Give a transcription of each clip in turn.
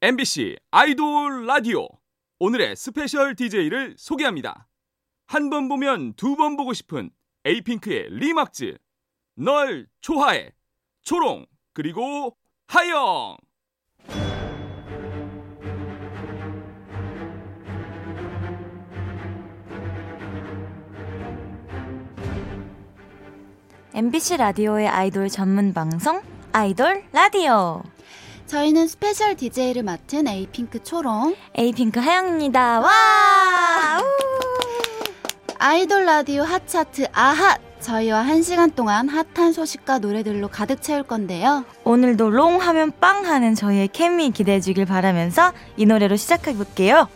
MBC 아이돌 라디오. 오늘의 special DJ를 소개합니다. 한 번 보면 두 번 보고 싶은 에이핑크의 리막즈 널 좋아해 초롱 그리고 하영. MBC 라디오의 아이돌 전문 방송 아이돌 라디오 저희는 special DJ를 맡은 에이핑크 초롱 에이핑크 하영입니다. 와! 아이돌 라디오 핫차트 아핫 저희와 한 시간 동안 핫한 소식과 노래들로 가득 채울 건데요. 오늘도 롱 하면 빵 하는 저희의 케미 기대해 주길 바라면서 이 노래로 시작해 볼게요.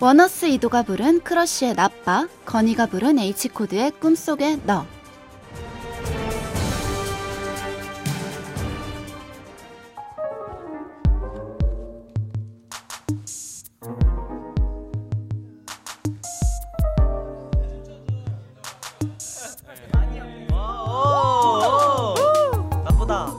원어스 이도가 부른 크러쉬의 나빠, 건이가 부른 H코드의 꿈속의 너. 나쁘다.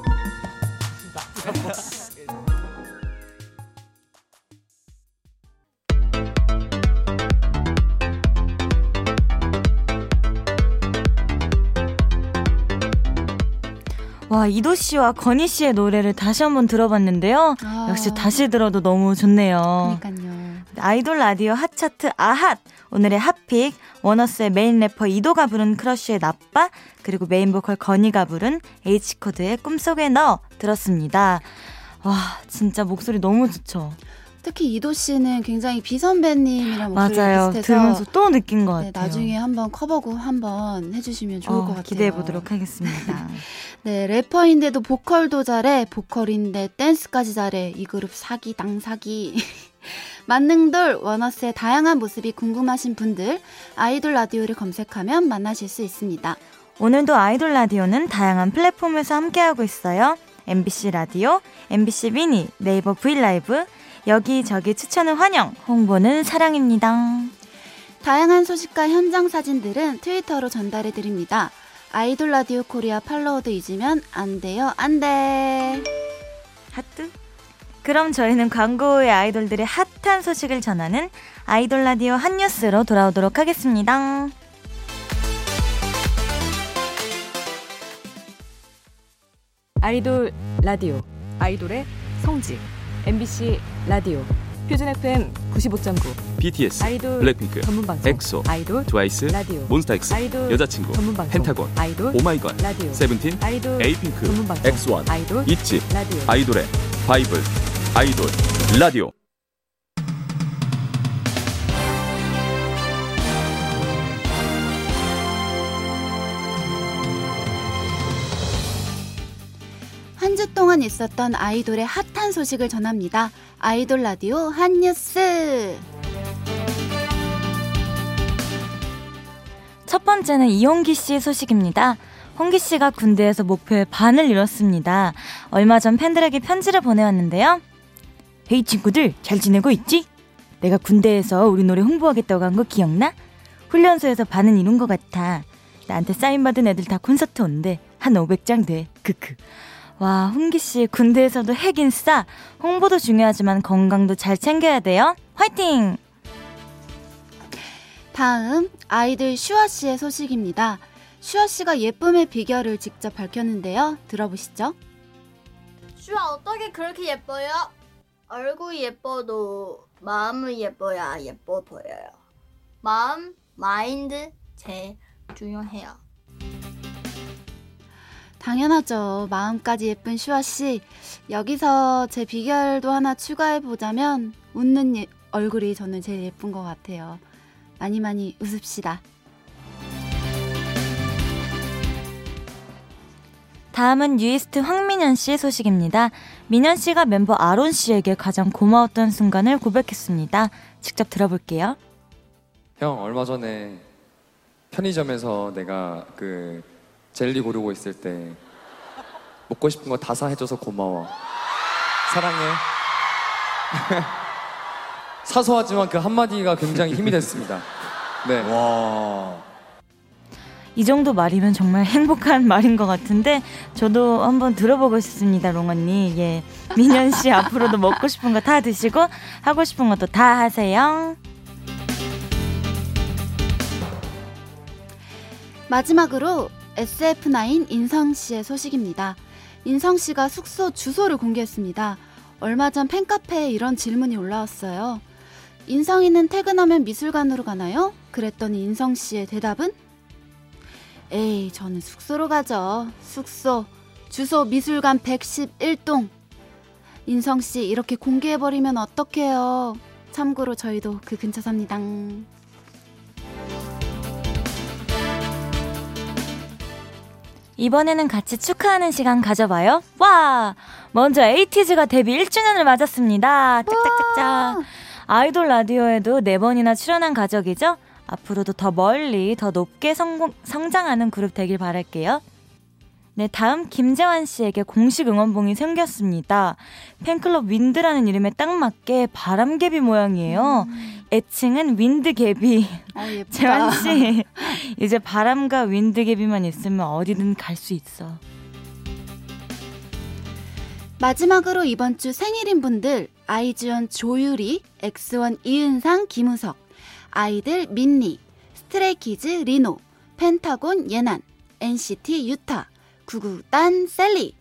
와, 이도 씨와 건희 씨의 노래를 다시 한번 들어봤는데요. 아. 역시 다시 들어도 너무 좋네요. 그러니까요. 아이돌 라디오 핫차트 아핫 오늘의 hot pick 원어스의 메인 래퍼 이도가 부른 크러쉬의 나빠 그리고 메인 보컬 건이가 부른 H코드의 꿈속에 너 들었습니다. 와 진짜 목소리 너무 좋죠. 특히 이도 씨는 굉장히 비 선배님이랑 목소리 맞아요. 비슷해서 들으면서 또 느낀 것 네, 같아요. 나중에 한번 cover곡 한번 해주시면 좋을 어, 것 같아요. 기대해 보도록 하겠습니다. 네, 래퍼인데도 보컬도 잘해, 보컬인데 댄스까지 잘해. 이 그룹 사기 당 사기. 만능돌 원어스의 다양한 모습이 궁금하신 분들 아이돌 라디오를 검색하면 만나실 수 있습니다. 오늘도 아이돌 라디오는 다양한 플랫폼에서 함께하고 있어요. MBC 라디오, MBC 미니, 네이버 브이라이브, 여기저기 추천은 환영, 홍보는 사랑입니다. 다양한 소식과 현장 사진들은 트위터로 전달해 드립니다. 아이돌 라디오 코리아 팔로워도 잊으면 안 돼요, 안 돼. 하트? 그럼 저희는 광고 후의 아이돌들의 핫한 소식을 전하는 아이돌 라디오 핫뉴스로 돌아오도록 하겠습니다. 아이돌 라디오 아이돌의 성지 MBC 라디오 표준 FM 95.9 BTS 아이돌 블랙핑크 전문 방송 엑소 아이돌 트와이스 라디오 몬스타엑스 아이돌 여자친구 전문 방송 펜타곤 아이돌 오마이걸 라디오 세븐틴 아이돌 에이핑크 전문 방송 엑스원 아이돌 ITZY 라디오 아이돌의 바이블 아이돌 라디오 한 주 동안 있었던 아이돌의 핫한 소식을 전합니다. 아이돌 라디오 핫뉴스. 첫 번째는 이홍기 씨 소식입니다. 홍기 씨가 군대에서 목표의 반을 이뤘습니다. 얼마 전 팬들에게 편지를 보내왔는데요. 헤이 친구들 잘 지내고 있지? 내가 군대에서 우리 노래 홍보하겠다고 한 거 기억나? 훈련소에서 반은 이룬 것 같아. 나한테 사인 받은 애들 다 콘서트 온대. 한 500장 돼. 크크. 와, 홍기 씨 군대에서도 핵인 싸. 홍보도 중요하지만 건강도 잘 챙겨야 돼요. 화이팅! 다음 아이들 슈아 씨의 소식입니다. 슈아 씨가 예쁨의 비결을 직접 밝혔는데요. 들어보시죠. 슈아 어떻게 그렇게 예뻐요? 얼굴이 예뻐도 마음은 예뻐야 예뻐 보여요. 마음, 마인드 제일 중요해요. 당연하죠. 마음까지 예쁜 슈아 씨. 여기서 제 비결도 하나 추가해 보자면 웃는 예- 얼굴이 저는 제일 예쁜 것 같아요. 많이 많이 웃읍시다. 다음은 뉴이스트 황민현 씨의 소식입니다. 민현 씨가 멤버 아론 씨에게 가장 고마웠던 순간을 고백했습니다. 직접 들어볼게요. 형 얼마 전에 편의점에서 내가 그 젤리 고르고 있을 때 먹고 싶은 거 다 사해줘서 고마워 사랑해 사소하지만 그 한마디가 굉장히 힘이 됐습니다 네 와. 이 정도 말이면 정말 행복한 말인 것 같은데 저도 한번 들어보고 싶습니다, 롱 언니. 예, 민현 씨 앞으로도 먹고 싶은 거 다 드시고 하고 싶은 것도 다 하세요. 마지막으로 SF9 인성 씨의 소식입니다. 인성 씨가 숙소 주소를 공개했습니다. 얼마 전 팬카페에 이런 질문이 올라왔어요. 인성이는 퇴근하면 미술관으로 가나요? 그랬더니 인성 씨의 대답은 에이, 저는 숙소로 가죠. 숙소. 주소 미술관 111동. 인성 씨 이렇게 공개해 버리면 어떡해요. 참고로 저희도 그 근처 삽니다. 이번에는 같이 축하하는 시간 가져봐요. 와! 먼저 에이티즈가 데뷔 1주년을 맞았습니다. 짝짝짝짝. 아이돌 라디오에도 네 번이나 출연한 가족이죠? 앞으로도 더 멀리, 더 높게 성공, 성장하는 그룹 되길 바랄게요. 네, 다음 김재환 씨에게 공식 응원봉이 생겼습니다. 팬클럽 윈드라는 이름에 딱 맞게 바람개비 모양이에요. 애칭은 윈드개비. 어, 예쁘다. 재환 씨, 이제 바람과 wind개비만 있으면 어디든 갈 수 있어. 마지막으로 이번 주 생일인 분들 아이즈원 조유리, 엑스원 이은상, 김우석, 아이들 민니, 스트레이키즈 리노, 펜타곤 옌안, NCT 유타, 구구단 셀리.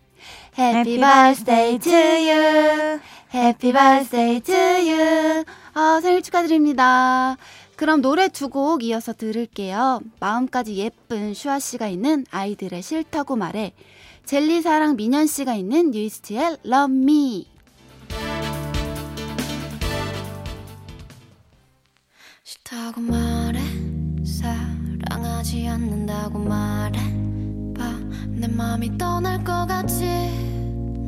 Happy birthday to you. Happy birthday to you. 아, 생일 축하드립니다. 그럼 노래 두 곡 이어서 들을게요. 마음까지 예쁜 슈아 씨가 있는 아이들의 싫다고 말해. 젤리 사랑 민현 씨가 있는 뉴이스트의 Love Me. 싫다고 말해. 사랑하지 않는다고 말해. 봐내 맘이 떠날 것 같지.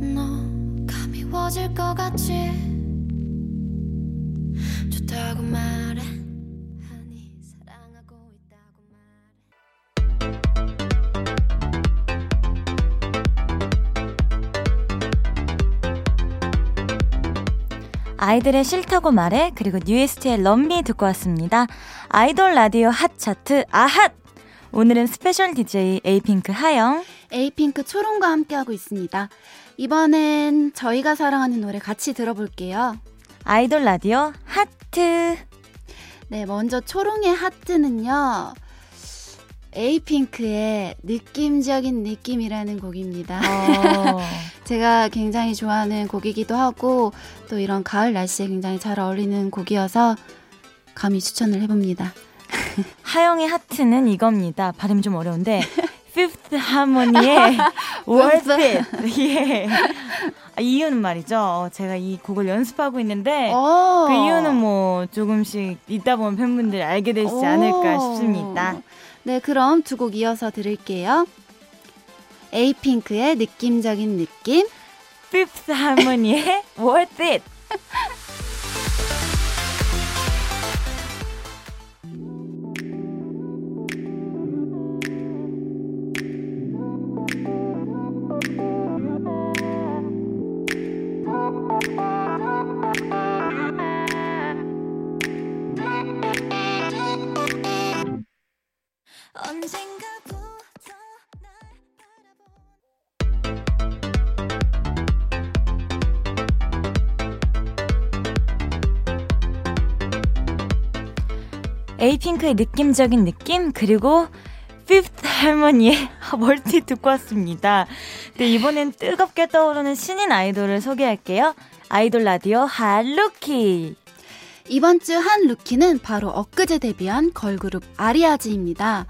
너 가 미워질 것 같지 아이들의 싫다고 말해 그리고 뉴에스트의 Love Me 듣고 왔습니다. 아이돌 라디오 핫 차트 아핫! 오늘은 스페셜 DJ 에이핑크 하영 에이핑크 초롱과 함께하고 있습니다. 이번엔 저희가 사랑하는 노래 같이 들어볼게요. 아이돌 라디오 하트 네, 먼저 초롱의 하트는요. 에이핑크의 느낌적인 느낌이라는 곡입니다. 어, 제가 굉장히 좋아하는 곡이기도 하고 또 이런 가을 날씨에 굉장히 잘 어울리는 곡이어서 감히 추천을 해봅니다. 하영의 하트는 이겁니다. 발음이 좀 어려운데 Fifth Harmony의 Worth It 예. 아, 이유는 말이죠. 어, 제가 이 곡을 연습하고 있는데 어. 그 이유는 뭐 조금씩 있다 보면 팬분들이 알게 되시지 않을까 싶습니다. 네, 그럼 두 곡 이어서 들을게요. 에이핑크의 느낌적인 느낌, Fifth Harmony의 Worth It 에이핑크의 느낌적인 느낌 그리고 피프트 할머니의 멀티 듣고 왔습니다. 네, 이번엔 뜨겁게 떠오르는 신인 아이돌을 소개할게요. 아이돌 라디오 핫루키. 이번 주 핫루키는 바로 엊그제 데뷔한 걸그룹 아리아즈입니다.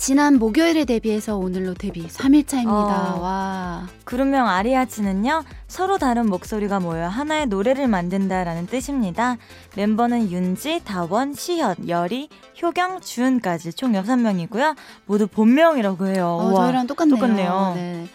지난 목요일에 데뷔해서 오늘로 데뷔 3일 차입니다. 어. 와. 그룹명 아리아즈는요, 서로 다른 목소리가 모여 하나의 노래를 만든다라는 뜻입니다. 멤버는 윤지, 다원, 시현, 열이, 효경, 주은까지 총 6명이고요. 모두 본명이라고 해요. 어, 저희랑 똑같네요. 똑같네요. 네.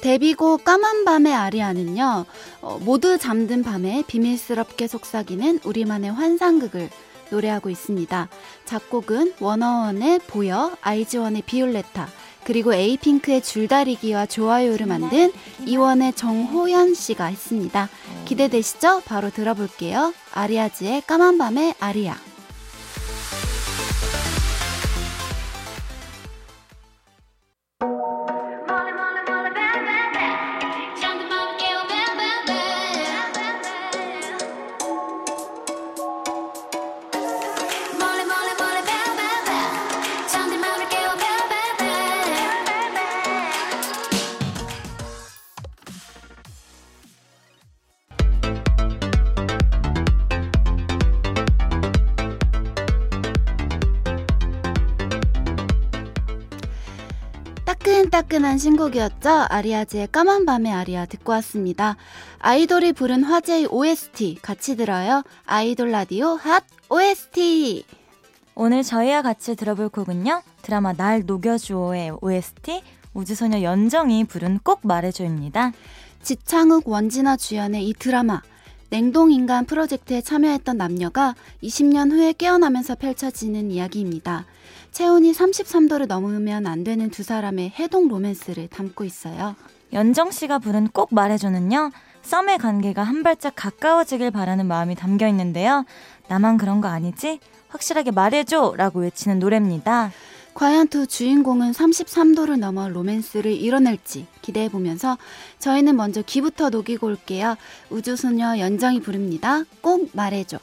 데뷔곡 까만 밤의 아리아는요, 어, 모두 잠든 밤에 비밀스럽게 속삭이는 우리만의 환상극을 노래하고 있습니다. 작곡은 워너원의 보여, 아이즈원의 비올레타, 그리고 에이핑크의 줄다리기와 좋아요를 만든 이원의 정호연 씨가 했습니다. 기대되시죠? 바로 들어볼게요. 아리아즈의 까만 밤의 아리아. 따끈따끈한 신곡이었죠. 아리아즈의 까만 밤의 아리아 듣고 왔습니다. 아이돌이 부른 화제의 OST 같이 들어요. 아이돌 라디오 핫 OST. 오늘 저희와 같이 들어볼 곡은요. 드라마 날 녹여주오의 OST 우주소녀 연정이 부른 꼭 말해줘입니다. 지창욱 원진아 주연의 이 드라마 냉동인간 프로젝트에 참여했던 남녀가 20년 후에 깨어나면서 펼쳐지는 이야기입니다. 체온이 33도를 넘으면 안 되는 두 사람의 해동 로맨스를 담고 있어요. 연정 씨가 부른 꼭 말해줘는요. 썸의 관계가 한 발짝 가까워지길 바라는 마음이 담겨 있는데요. 나만 그런 거 아니지? 확실하게 말해줘! 라고 외치는 노래입니다. 과연 두 주인공은 33도를 넘어 로맨스를 이뤄낼지 기대해보면서 저희는 먼저 귀부터 녹이고 올게요. 우주소녀 연정이 부릅니다. 꼭 말해줘.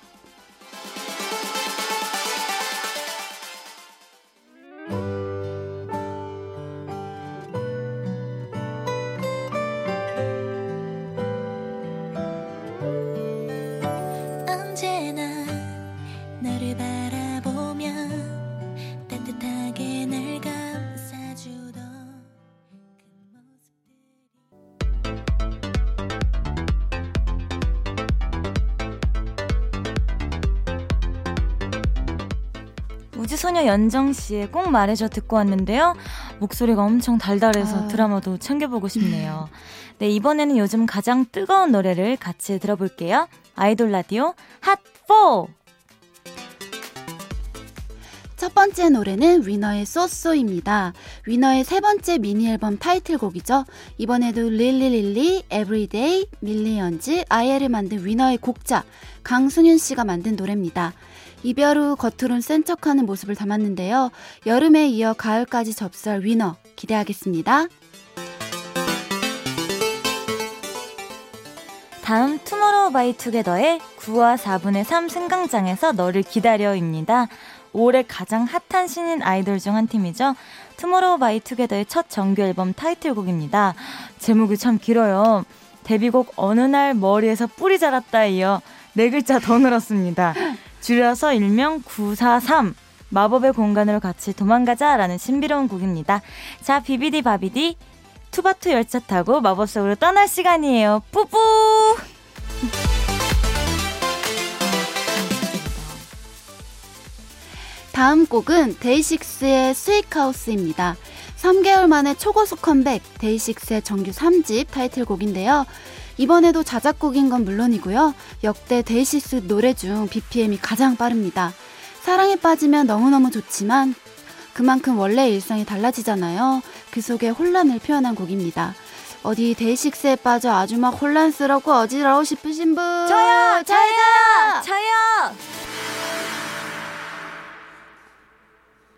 소녀 연정 씨의 꼭 말해줘 듣고 왔는데요. 목소리가 엄청 달달해서 아. 드라마도 챙겨보고 싶네요. 네, 이번에는 요즘 가장 뜨거운 노래를 같이 들어볼게요. 아이돌 라디오 핫4! 첫 번째 노래는 위너의 SOSO입니다. 위너의 세 번째 미니 앨범 타이틀곡이죠. 이번에도 Really Really, Everyday, Millions, 아예를 만든 위너의 곡자 강승윤 씨가 만든 노래입니다. 이별 후 겉으론 센 척하는 모습을 담았는데요. 여름에 이어 가을까지 접수할 위너 기대하겠습니다. 다음 투모로우 바이 투게더의 9와 4분의 3 승강장에서 너를 기다려입니다. 올해 가장 핫한 신인 아이돌 중 한 팀이죠. 투모로우 바이 투게더의 첫 정규 앨범 타이틀곡입니다. 제목이 참 길어요. 데뷔곡 어느 날 머리에서 뿔이 자랐다 이어 네 글자 더 늘었습니다. 줄여서 일명 943 마법의 공간으로 같이 도망가자 라는 신비로운 곡입니다. 자 비비디 바비디 투바투 열차 타고 마법 속으로 떠날 시간이에요. 뿌뿌! 다음 곡은 데이식스의 Sweet Chaos입니다. 3개월 만에 초고속 컴백 데이식스의 정규 3집 타이틀곡인데요. 이번에도 자작곡인 건 물론이고요. 역대 데이식스 노래 중 BPM이 가장 빠릅니다. 사랑에 빠지면 너무너무 좋지만 그만큼 원래 일상이 달라지잖아요. 그 속에 혼란을 표현한 곡입니다. 어디 데이식스에 빠져 아주 막 혼란스럽고 어지러워 싶으신 분 저요! 저요! 저요!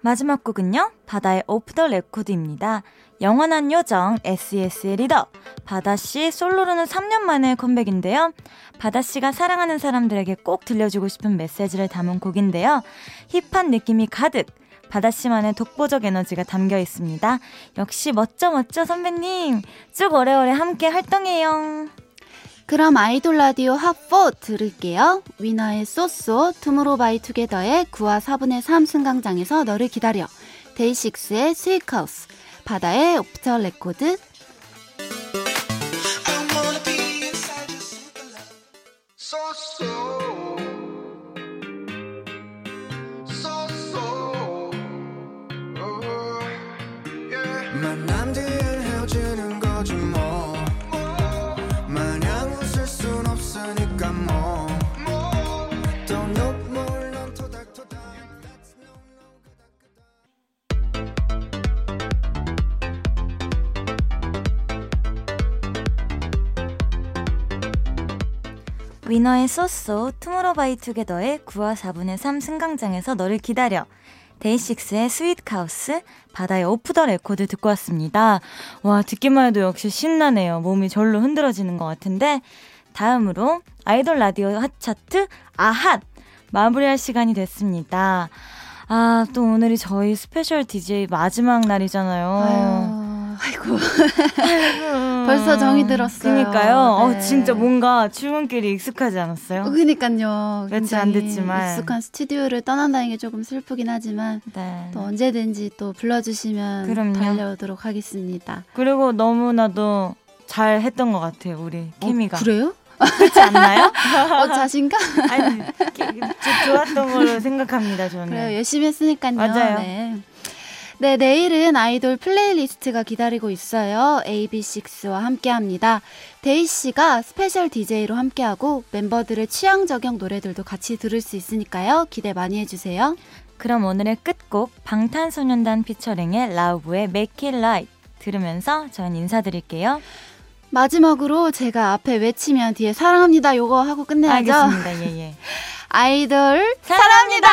마지막 곡은요. 바다의 Off the Record입니다. 영원한 요정 SES의 리더 바다씨 솔로로는 3년 만에 컴백인데요. 바다씨가 사랑하는 사람들에게 꼭 들려주고 싶은 메시지를 담은 곡인데요. 힙한 느낌이 가득 바다씨만의 독보적 에너지가 담겨 있습니다. 역시 멋져 멋져 선배님 쭉 오래오래 함께 활동해요. 그럼 아이돌 라디오 핫4 들을게요. 위너의 SOSO, 투모로우바이 투게더의 9와 4분의 3 승강장에서 너를 기다려, 데이식스의 Sweet Chaos, 바다의 Off the Record, be 위너의 SOSO, 투모로우바이 투게더의 9와 4분의 3 승강장에서 너를 기다려. 데이식스의 Sweet Chaos, 바다의 Off the Record 듣고 왔습니다. 와, 듣기만 해도 역시 신나네요. 몸이 절로 흔들어지는 것 같은데. 다음으로 아이돌 라디오 핫차트 아핫! 마무리할 시간이 됐습니다. 아, 또 오늘이 저희 스페셜 DJ 마지막 날이잖아요. 아유, 아이고. 벌써 정이 들었어요. 그니까요. 어, 네. 진짜 뭔가 출근길이 익숙하지 않았어요? 그니까요. 며칠 안 됐지만. 익숙한 스튜디오를 떠난다는 게 조금 슬프긴 하지만 네. 또 언제든지 또 불러주시면 그럼요. 달려오도록 하겠습니다. 그리고 너무나도 잘 했던 것 같아요, 우리 케미가. 어, 그래요? 그렇지 않나요? 어, 자신감? 아니, 좋았던 걸로 생각합니다, 저는. 그래요. 열심히 했으니까요. 맞아요. 네. 네, 내일은 아이돌 플레이리스트가 기다리고 있어요. AB6IX와 함께 합니다. 데이 씨가 스페셜 DJ로 함께하고 멤버들의 취향 저격 노래들도 같이 들을 수 있으니까요. 기대 많이 해주세요. 그럼 오늘의 끝곡 방탄소년단 피처링의 라우브의 Make It Right 들으면서 전 인사드릴게요. 마지막으로 제가 앞에 외치면 뒤에 사랑합니다 요거 하고 끝내야죠. 알겠습니다. 예, 예. 아이돌 사랑합니다.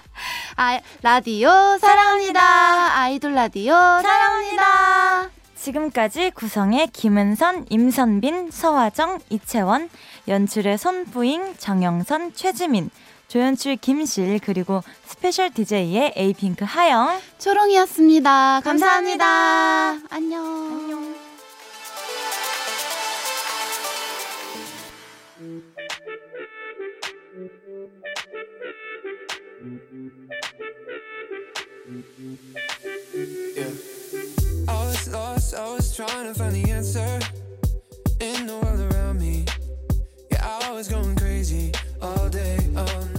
아, 라디오 사랑합니다. 아이돌 라디오 사랑합니다. 지금까지 구성의 김은선, 임선빈, 서화정, 이채원, 연출의 손부잉, 정영선, 최지민, 조연출 김실, 그리고 스페셜 DJ의 에이핑크 하영, 초롱이었습니다. 감사합니다. 감사합니다. 안녕. 안녕. 음. Yeah. I was lost, I was trying to find the answer in the world around me. Yeah, I was going crazy all day, all night.